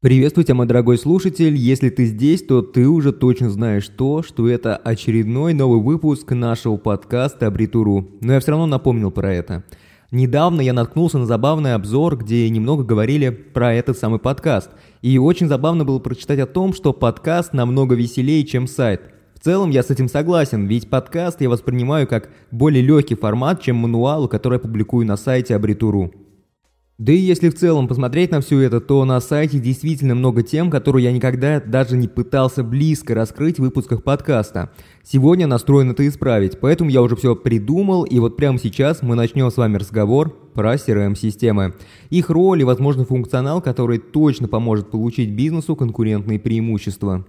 Приветствую тебя, мой дорогой слушатель. Если ты здесь, то ты уже точно знаешь то, что это очередной новый выпуск нашего подкаста Абритуру. Но я все равно напомнил про это. Недавно я наткнулся на забавный обзор, где немного говорили про этот самый подкаст. И очень забавно было прочитать о том, что подкаст намного веселее, чем сайт. В целом я с этим согласен, ведь подкаст я воспринимаю как более легкий формат, чем мануал, который я публикую на сайте Абритуру. Да и если в целом посмотреть на все это, то на сайте действительно много тем, которые я никогда даже не пытался близко раскрыть в выпусках подкаста. Сегодня настроен это исправить, поэтому я уже все придумал, и вот прямо сейчас мы начнем с вами разговор про CRM-системы. Их роль и возможный функционал, который точно поможет получить бизнесу конкурентные преимущества.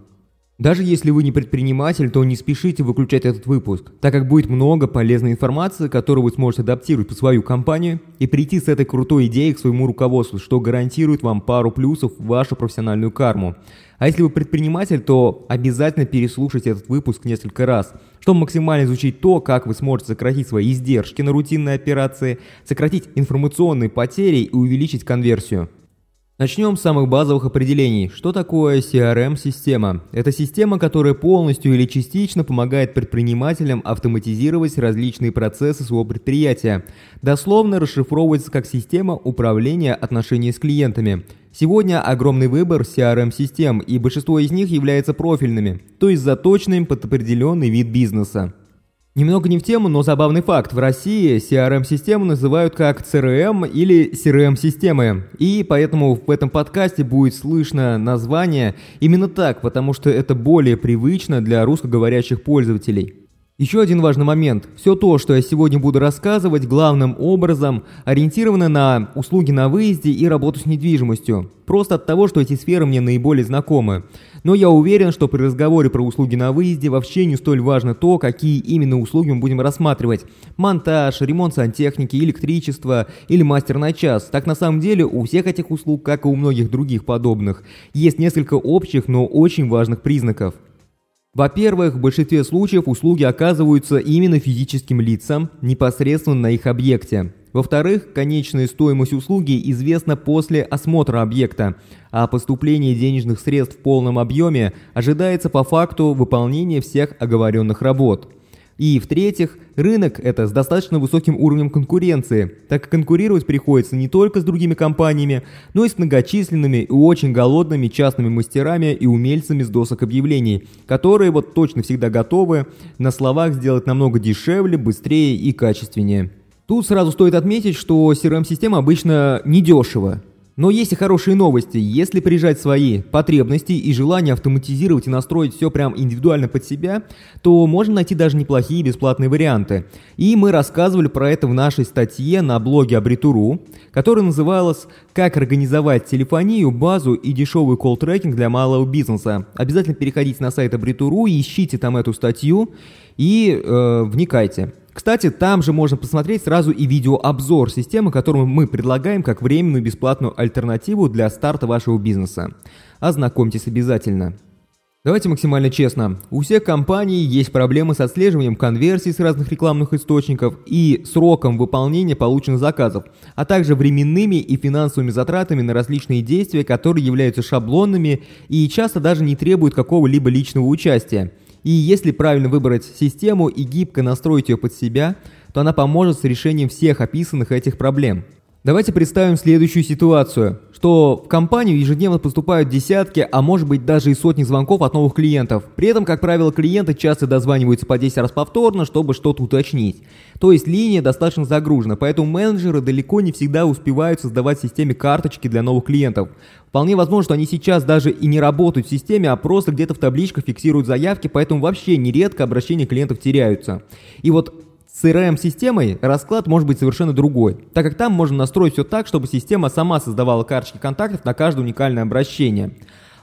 Даже если вы не предприниматель, то не спешите выключать этот выпуск, так как будет много полезной информации, которую вы сможете адаптировать под свою компанию и прийти с этой крутой идеей к своему руководству, что гарантирует вам пару плюсов в вашу профессиональную карму. А если вы предприниматель, то обязательно переслушайте этот выпуск несколько раз, чтобы максимально изучить то, как вы сможете сократить свои издержки на рутинные операции, сократить информационные потери и увеличить конверсию. Начнем с самых базовых определений. Что такое CRM-система? Это система, которая полностью или частично помогает предпринимателям автоматизировать различные процессы своего предприятия. Дословно расшифровывается как система управления отношениями с клиентами. Сегодня огромный выбор CRM-систем, и большинство из них являются профильными, то есть заточенными под определенный вид бизнеса. Немного не в тему, но забавный факт. В России CRM-систему называют как CRM или CRM-системы. И поэтому в этом подкасте будет слышно название именно так, потому что это более привычно для русскоговорящих пользователей. Еще один важный момент. Все то, что я сегодня буду рассказывать, главным образом ориентировано на услуги на выезде и работу с недвижимостью. Просто от того, что эти сферы мне наиболее знакомы. Но я уверен, что при разговоре про услуги на выезде вообще не столь важно то, какие именно услуги мы будем рассматривать. Монтаж, ремонт сантехники, электричество или мастер на час. Так на самом деле у всех этих услуг, как и у многих других подобных, есть несколько общих, но очень важных признаков. Во-первых, в большинстве случаев услуги оказываются именно физическим лицам, непосредственно на их объекте. Во-вторых, конечная стоимость услуги известна после осмотра объекта, а поступление денежных средств в полном объеме ожидается по факту выполнения всех оговоренных работ. И в-третьих, рынок это с достаточно высоким уровнем конкуренции, так как конкурировать приходится не только с другими компаниями, но и с многочисленными и очень голодными частными мастерами и умельцами с досок объявлений, которые вот точно всегда готовы на словах сделать намного дешевле, быстрее и качественнее. Тут сразу стоит отметить, что CRM-система обычно недешево, но есть и хорошие новости. Если прижать свои потребности и желание автоматизировать и настроить все прям индивидуально под себя, то можно найти даже неплохие бесплатные варианты. И мы рассказывали про это в нашей статье на блоге Абритуру, которая называлась «Как организовать телефонию, базу и дешевый колл-трекинг для малого бизнеса». Обязательно переходите на сайт Абритуру ищите там эту статью и э, вникайте. Кстати, там же можно посмотреть сразу и видеообзор системы, которую мы предлагаем как временную бесплатную альтернативу для старта вашего бизнеса. Ознакомьтесь обязательно. Давайте максимально честно. У всех компаний есть проблемы с отслеживанием конверсий с разных рекламных источников и сроком выполнения полученных заказов, а также временными и финансовыми затратами на различные действия, которые являются шаблонными и часто даже не требуют какого-либо личного участия. И если правильно выбрать систему и гибко настроить ее под себя, то она поможет с решением всех описанных этих проблем. Давайте представим следующую ситуацию, что в компанию ежедневно поступают десятки, а может быть даже и сотни звонков от новых клиентов. При этом, как правило, клиенты часто дозваниваются по 10 раз повторно, чтобы что-то уточнить. То есть линия достаточно загружена, поэтому менеджеры далеко не всегда успевают создавать в системе карточки для новых клиентов. Вполне возможно, что они сейчас даже и не работают в системе, а просто где-то в табличках фиксируют заявки, поэтому вообще нередко обращения клиентов теряются. И вот с CRM-системой расклад может быть совершенно другой, так как там можно настроить все так, чтобы система сама создавала карточки контактов на каждое уникальное обращение.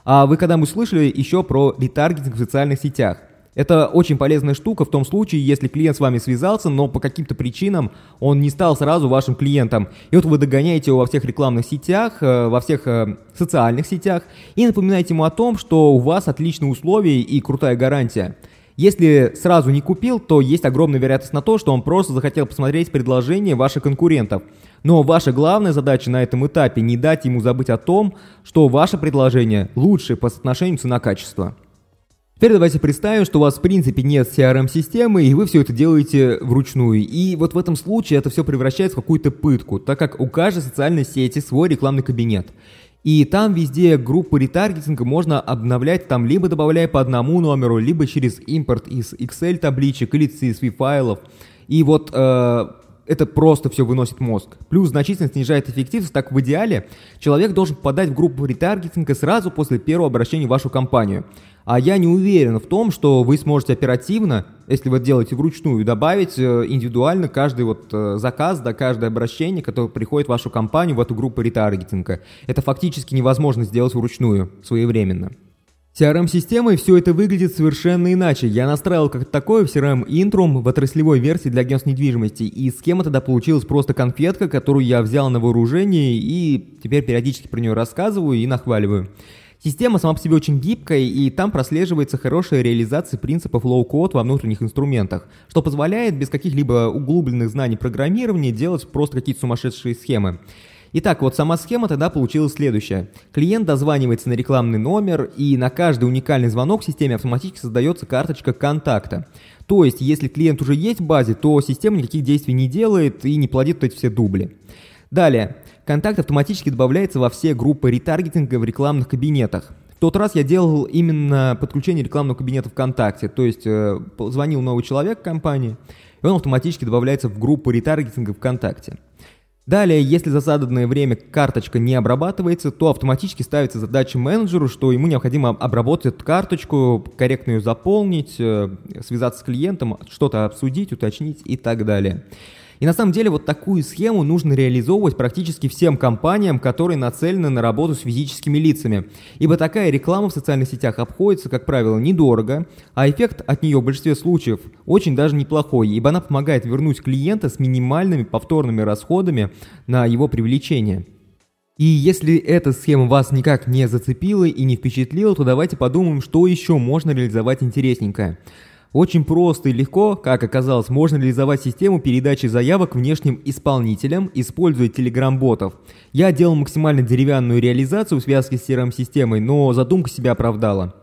А вы когда-нибудь слышали еще про ретаргетинг в социальных сетях? Это очень полезная штука в том случае, если клиент с вами связался, но по каким-то причинам он не стал сразу вашим клиентом. И вот вы догоняете его во всех рекламных сетях, э, во всех э, социальных сетях и напоминаете ему о том, что у вас отличные условия и крутая гарантия. Если сразу не купил, то есть огромная вероятность на то, что он просто захотел посмотреть предложения ваших конкурентов. Но ваша главная задача на этом этапе не дать ему забыть о том, что ваше предложение лучшее по соотношению цена-качество. Теперь давайте представим, что у вас в принципе нет CRM-системы, и вы все это делаете вручную. И вот в этом случае это все превращается в какую-то пытку, так как у каждой социальной сети свой рекламный кабинет. И там везде группы ретаргетинга можно обновлять, там либо добавляя по одному номеру, либо через импорт из Excel табличек или CSV файлов. И вот э, это просто все выносит мозг. Плюс значительно снижает эффективность, так в идеале человек должен попадать в группу ретаргетинга сразу после первого обращения в вашу компанию. А я не уверен в том, что вы сможете оперативно, если вы делаете вручную, добавить э, индивидуально каждый вот э, заказ, да, каждое обращение, которое приходит в вашу компанию, в эту группу ретаргетинга. Это фактически невозможно сделать вручную, своевременно. CRM-системой все это выглядит совершенно иначе. Я настраивал как такое в CRM Intrum в отраслевой версии для агентств недвижимости, и схема тогда получилась просто конфетка, которую я взял на вооружение и теперь периодически про нее рассказываю и нахваливаю. Система сама по себе очень гибкая, и там прослеживается хорошая реализация принципов low-code во внутренних инструментах, что позволяет без каких-либо углубленных знаний программирования делать просто какие-то сумасшедшие схемы. Итак, вот сама схема тогда получилась следующая. Клиент дозванивается на рекламный номер, и на каждый уникальный звонок в системе автоматически создается карточка контакта. То есть, если клиент уже есть в базе, то система никаких действий не делает и не плодит эти все дубли. Далее. Контакт автоматически добавляется во все группы ретаргетинга в рекламных кабинетах. В тот раз я делал именно подключение рекламного кабинета ВКонтакте, то есть э, звонил новый человек компании, и он автоматически добавляется в группу ретаргетинга ВКонтакте. Далее, если за заданное время карточка не обрабатывается, то автоматически ставится задача менеджеру, что ему необходимо обработать эту карточку, корректно ее заполнить, э, связаться с клиентом, что-то обсудить, уточнить и так далее. И на самом деле вот такую схему нужно реализовывать практически всем компаниям, которые нацелены на работу с физическими лицами. Ибо такая реклама в социальных сетях обходится, как правило, недорого, а эффект от нее в большинстве случаев очень даже неплохой, ибо она помогает вернуть клиента с минимальными повторными расходами на его привлечение. И если эта схема вас никак не зацепила и не впечатлила, то давайте подумаем, что еще можно реализовать интересненькое. Очень просто и легко, как оказалось, можно реализовать систему передачи заявок внешним исполнителям, используя Telegram-ботов. Я делал максимально деревянную реализацию в связке с CRM-системой, но задумка себя оправдала.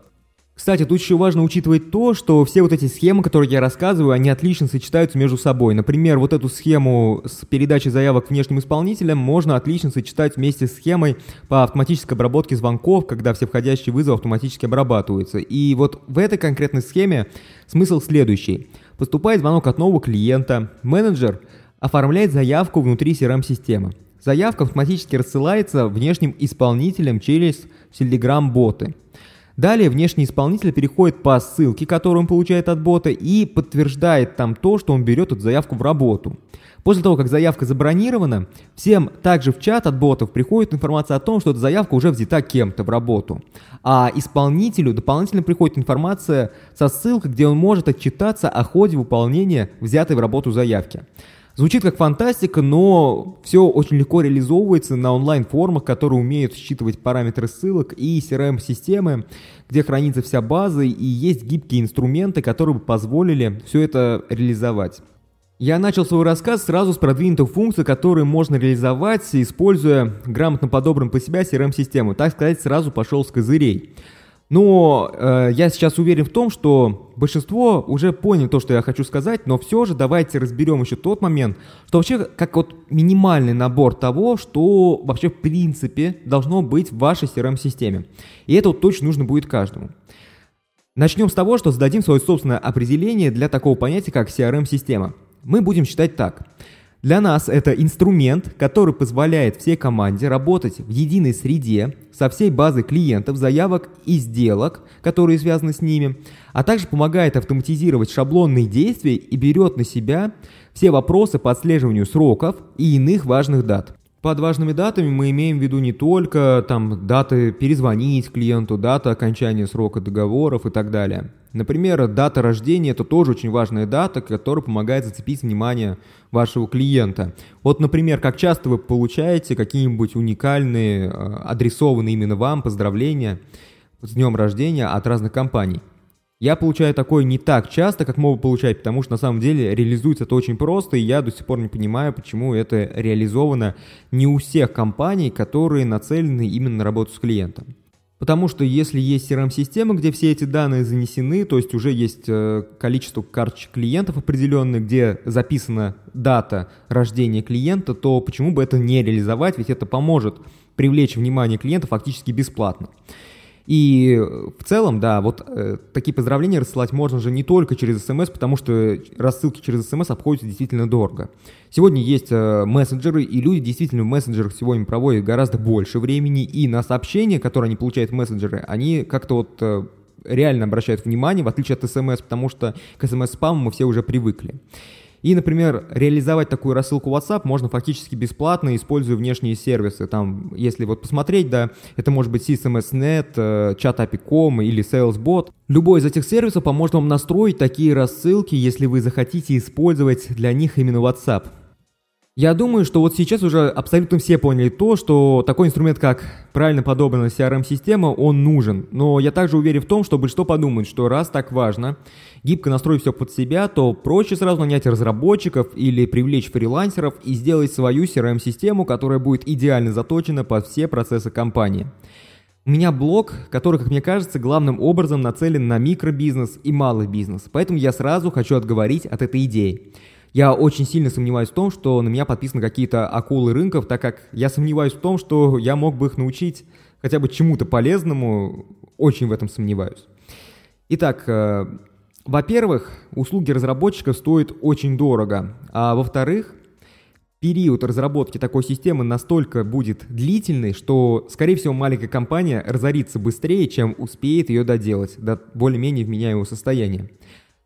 Кстати, тут еще важно учитывать то, что все вот эти схемы, которые я рассказываю, они отлично сочетаются между собой. Например, вот эту схему с передачей заявок внешним исполнителям можно отлично сочетать вместе с схемой по автоматической обработке звонков, когда все входящие вызовы автоматически обрабатываются. И вот в этой конкретной схеме смысл следующий. Поступает звонок от нового клиента, менеджер оформляет заявку внутри CRM-системы. Заявка автоматически рассылается внешним исполнителям через Telegram-боты. Далее внешний исполнитель переходит по ссылке, которую он получает от бота, и подтверждает там то, что он берет эту заявку в работу. После того, как заявка забронирована, всем также в чат от ботов приходит информация о том, что эта заявка уже взята кем-то в работу. А исполнителю дополнительно приходит информация со ссылкой, где он может отчитаться о ходе выполнения взятой в работу заявки. Звучит как фантастика, но все очень легко реализовывается на онлайн-формах, которые умеют считывать параметры ссылок и CRM-системы, где хранится вся база, и есть гибкие инструменты, которые бы позволили все это реализовать. Я начал свой рассказ сразу с продвинутых функций, которые можно реализовать, используя грамотно подобранную по себя CRM-систему. Так сказать, сразу пошел с козырей. Но э, я сейчас уверен в том, что большинство уже поняли то, что я хочу сказать, но все же давайте разберем еще тот момент, что вообще как вот минимальный набор того, что вообще в принципе должно быть в вашей CRM-системе. И это вот точно нужно будет каждому. Начнем с того, что зададим свое собственное определение для такого понятия, как CRM-система. Мы будем считать так – для нас это инструмент, который позволяет всей команде работать в единой среде со всей базой клиентов, заявок и сделок, которые связаны с ними, а также помогает автоматизировать шаблонные действия и берет на себя все вопросы по отслеживанию сроков и иных важных дат. Под важными датами мы имеем в виду не только там даты перезвонить клиенту, дата окончания срока договоров и так далее. Например, дата рождения – это тоже очень важная дата, которая помогает зацепить внимание вашего клиента. Вот, например, как часто вы получаете какие-нибудь уникальные, э, адресованные именно вам поздравления с днем рождения от разных компаний. Я получаю такое не так часто, как мог бы получать, потому что на самом деле реализуется это очень просто, и я до сих пор не понимаю, почему это реализовано не у всех компаний, которые нацелены именно на работу с клиентом. Потому что если есть CRM-система, где все эти данные занесены, то есть уже есть э, количество карточек клиентов определенных, где записана дата рождения клиента, то почему бы это не реализовать, ведь это поможет привлечь внимание клиента фактически бесплатно. И в целом, да, вот э, такие поздравления рассылать можно же не только через смс, потому что рассылки через смс обходятся действительно дорого. Сегодня есть э, мессенджеры, и люди действительно в мессенджерах сегодня проводят гораздо больше времени, и на сообщения, которые они получают в мессенджеры, они как-то вот э, реально обращают внимание, в отличие от смс, потому что к смс-спаму мы все уже привыкли. И, например, реализовать такую рассылку WhatsApp можно фактически бесплатно, используя внешние сервисы. Там, если вот посмотреть, да, это может быть CSMS.net, э, Chat.api.com или SalesBot. Любой из этих сервисов поможет вам настроить такие рассылки, если вы захотите использовать для них именно WhatsApp. Я думаю, что вот сейчас уже абсолютно все поняли то, что такой инструмент, как правильно подобранная CRM-система, он нужен. Но я также уверен в том, что большинство подумает, что раз так важно гибко настроить все под себя, то проще сразу нанять разработчиков или привлечь фрилансеров и сделать свою CRM-систему, которая будет идеально заточена под все процессы компании. У меня блог, который, как мне кажется, главным образом нацелен на микробизнес и малый бизнес, поэтому я сразу хочу отговорить от этой идеи. Я очень сильно сомневаюсь в том, что на меня подписаны какие-то акулы рынков, так как я сомневаюсь в том, что я мог бы их научить хотя бы чему-то полезному, очень в этом сомневаюсь. Итак, э, во-первых, услуги разработчика стоят очень дорого, а во-вторых, период разработки такой системы настолько будет длительный, что, скорее всего, маленькая компания разорится быстрее, чем успеет ее доделать до более-менее вменяемого состояния.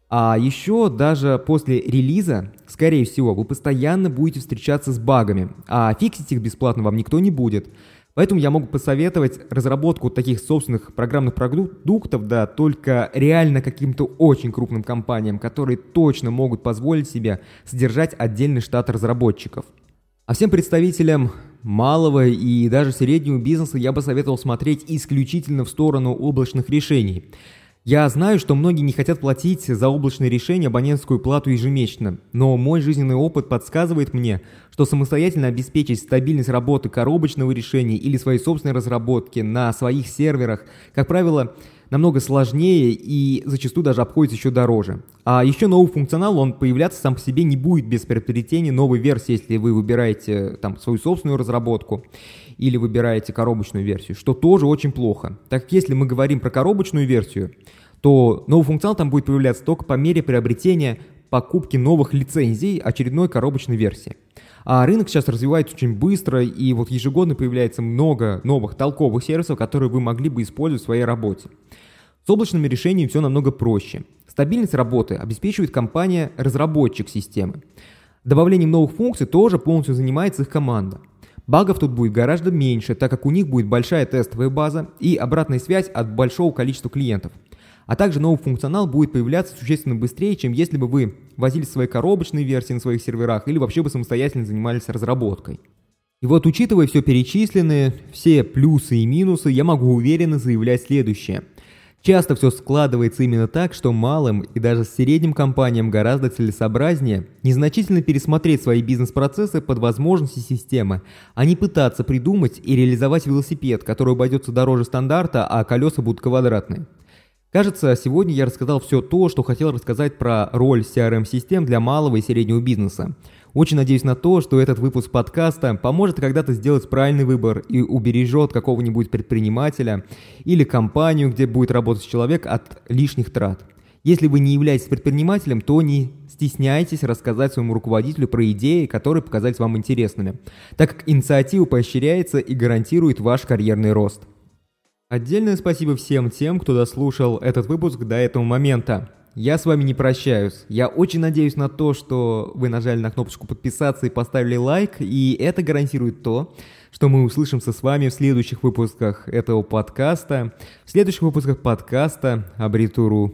А еще даже после релиза, скорее всего, вы постоянно будете встречаться с багами, а фиксить их бесплатно вам никто не будет. Поэтому я могу посоветовать разработку таких собственных программных продуктов, да, только реально каким-то очень крупным компаниям, которые точно могут позволить себе содержать отдельный штат разработчиков. А всем представителям малого и даже среднего бизнеса я бы советовал смотреть исключительно в сторону облачных решений – я знаю, что многие не хотят платить за облачное решение абонентскую плату ежемесячно, но мой жизненный опыт подсказывает мне, что самостоятельно обеспечить стабильность работы коробочного решения или своей собственной разработки на своих серверах, как правило, намного сложнее и зачастую даже обходится еще дороже. А еще новый функционал, он появляться сам по себе не будет без приобретения новой версии, если вы выбираете там свою собственную разработку или выбираете коробочную версию, что тоже очень плохо. Так как если мы говорим про коробочную версию, то новый функционал там будет появляться только по мере приобретения покупки новых лицензий очередной коробочной версии. А рынок сейчас развивается очень быстро, и вот ежегодно появляется много новых толковых сервисов, которые вы могли бы использовать в своей работе. С облачными решениями все намного проще. Стабильность работы обеспечивает компания-разработчик системы. Добавлением новых функций тоже полностью занимается их команда. Багов тут будет гораздо меньше, так как у них будет большая тестовая база и обратная связь от большого количества клиентов – а также новый функционал будет появляться существенно быстрее, чем если бы вы возили свои коробочные версии на своих серверах или вообще бы самостоятельно занимались разработкой. И вот учитывая все перечисленные, все плюсы и минусы, я могу уверенно заявлять следующее. Часто все складывается именно так, что малым и даже средним компаниям гораздо целесообразнее незначительно пересмотреть свои бизнес-процессы под возможности системы, а не пытаться придумать и реализовать велосипед, который обойдется дороже стандарта, а колеса будут квадратные. Кажется, сегодня я рассказал все то, что хотел рассказать про роль CRM-систем для малого и среднего бизнеса. Очень надеюсь на то, что этот выпуск подкаста поможет когда-то сделать правильный выбор и убережет какого-нибудь предпринимателя или компанию, где будет работать человек от лишних трат. Если вы не являетесь предпринимателем, то не стесняйтесь рассказать своему руководителю про идеи, которые показались вам интересными, так как инициатива поощряется и гарантирует ваш карьерный рост. Отдельное спасибо всем тем, кто дослушал этот выпуск до этого момента. Я с вами не прощаюсь. Я очень надеюсь на то, что вы нажали на кнопочку подписаться и поставили лайк, и это гарантирует то, что мы услышимся с вами в следующих выпусках этого подкаста, в следующих выпусках подкаста Абритуру.